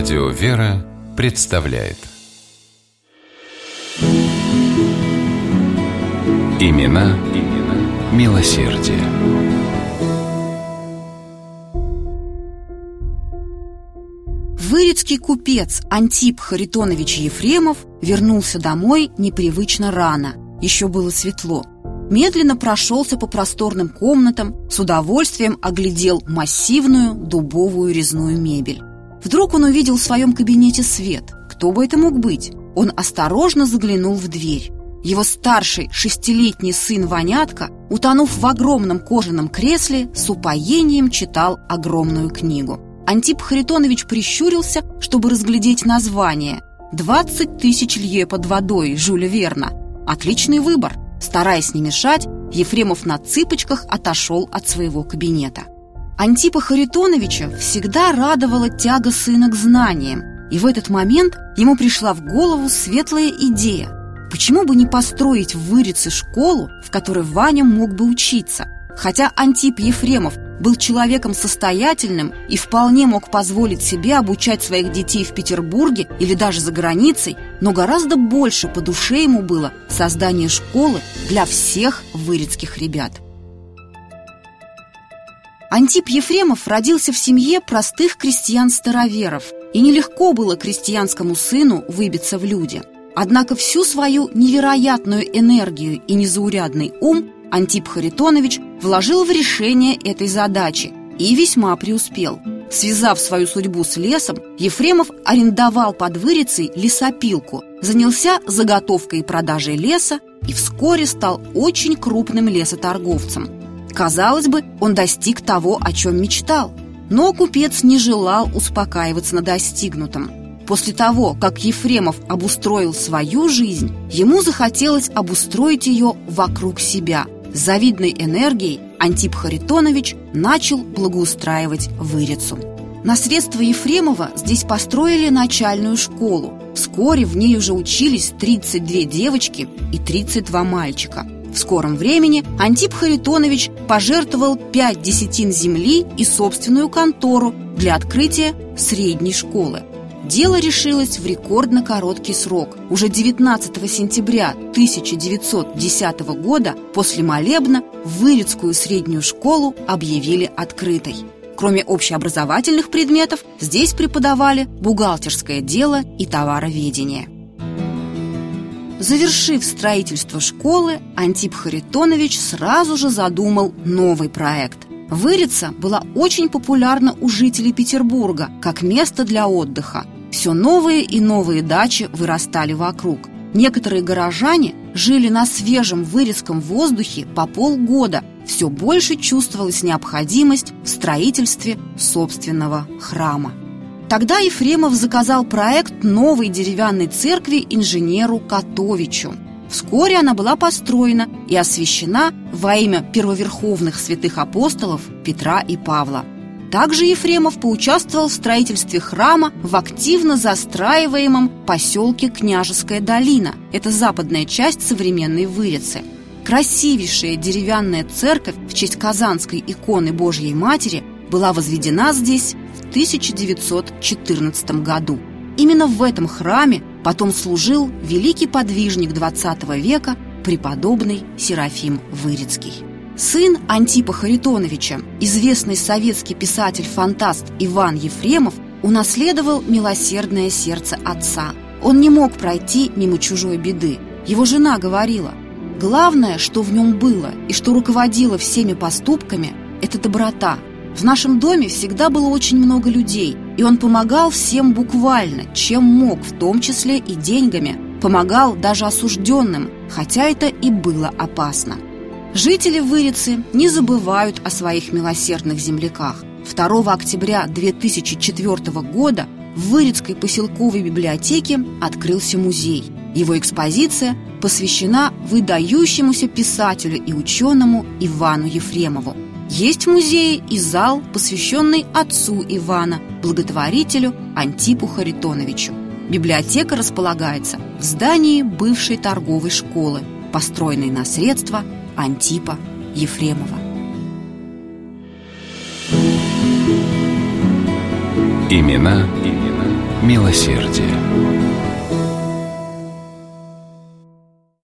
Радио «Вера» представляет Имена, имена милосердие. Вырицкий купец Антип Харитонович Ефремов вернулся домой непривычно рано, еще было светло. Медленно прошелся по просторным комнатам, с удовольствием оглядел массивную дубовую резную мебель. Вдруг он увидел в своем кабинете свет. Кто бы это мог быть? Он осторожно заглянул в дверь. Его старший шестилетний сын Ванятка, утонув в огромном кожаном кресле, с упоением читал огромную книгу. Антип Харитонович прищурился, чтобы разглядеть название. «Двадцать тысяч лье под водой» Жюля Верна. Отличный выбор. Стараясь не мешать, Ефремов на цыпочках отошел от своего кабинета. Антипа Харитоновича всегда радовала тяга сына к знаниям, и в этот момент ему пришла в голову светлая идея. Почему бы не построить в Вырице школу, в которой Ваня мог бы учиться? Хотя Антип Ефремов был человеком состоятельным и вполне мог позволить себе обучать своих детей в Петербурге или даже за границей, но гораздо больше по душе ему было создание школы для всех вырицких ребят. Антип Ефремов родился в семье простых крестьян-староверов, и нелегко было крестьянскому сыну выбиться в люди. Однако всю свою невероятную энергию и незаурядный ум Антип Харитонович вложил в решение этой задачи и весьма преуспел. Связав свою судьбу с лесом, Ефремов арендовал под Вырицей лесопилку, занялся заготовкой и продажей леса и вскоре стал очень крупным лесоторговцем – Казалось бы, он достиг того, о чем мечтал. Но купец не желал успокаиваться на достигнутом. После того, как Ефремов обустроил свою жизнь, ему захотелось обустроить ее вокруг себя. С завидной энергией Антип Харитонович начал благоустраивать Вырицу. На средства Ефремова здесь построили начальную школу. Вскоре в ней уже учились 32 девочки и 32 мальчика – в скором времени Антип Харитонович пожертвовал пять десятин земли и собственную контору для открытия средней школы. Дело решилось в рекордно короткий срок. Уже 19 сентября 1910 года после молебна Вырицкую среднюю школу объявили открытой. Кроме общеобразовательных предметов, здесь преподавали бухгалтерское дело и товароведение. Завершив строительство школы, Антип Харитонович сразу же задумал новый проект. Вырица была очень популярна у жителей Петербурга как место для отдыха. Все новые и новые дачи вырастали вокруг. Некоторые горожане жили на свежем вырезком воздухе по полгода. Все больше чувствовалась необходимость в строительстве собственного храма. Тогда Ефремов заказал проект новой деревянной церкви инженеру Котовичу. Вскоре она была построена и освящена во имя первоверховных святых апостолов Петра и Павла. Также Ефремов поучаствовал в строительстве храма в активно застраиваемом поселке Княжеская долина. Это западная часть современной Вырицы. Красивейшая деревянная церковь в честь Казанской иконы Божьей Матери была возведена здесь 1914 году. Именно в этом храме потом служил великий подвижник XX века преподобный Серафим Вырицкий. Сын Антипа Харитоновича, известный советский писатель-фантаст Иван Ефремов, унаследовал милосердное сердце отца. Он не мог пройти мимо чужой беды. Его жена говорила, «Главное, что в нем было и что руководило всеми поступками, это доброта – в нашем доме всегда было очень много людей, и он помогал всем буквально, чем мог, в том числе и деньгами. Помогал даже осужденным, хотя это и было опасно. Жители Вырицы не забывают о своих милосердных земляках. 2 октября 2004 года в Вырицкой поселковой библиотеке открылся музей. Его экспозиция посвящена выдающемуся писателю и ученому Ивану Ефремову. Есть в музее и зал, посвященный отцу Ивана, благотворителю Антипу Харитоновичу. Библиотека располагается в здании бывшей торговой школы, построенной на средства Антипа Ефремова. Имена, имена милосердие.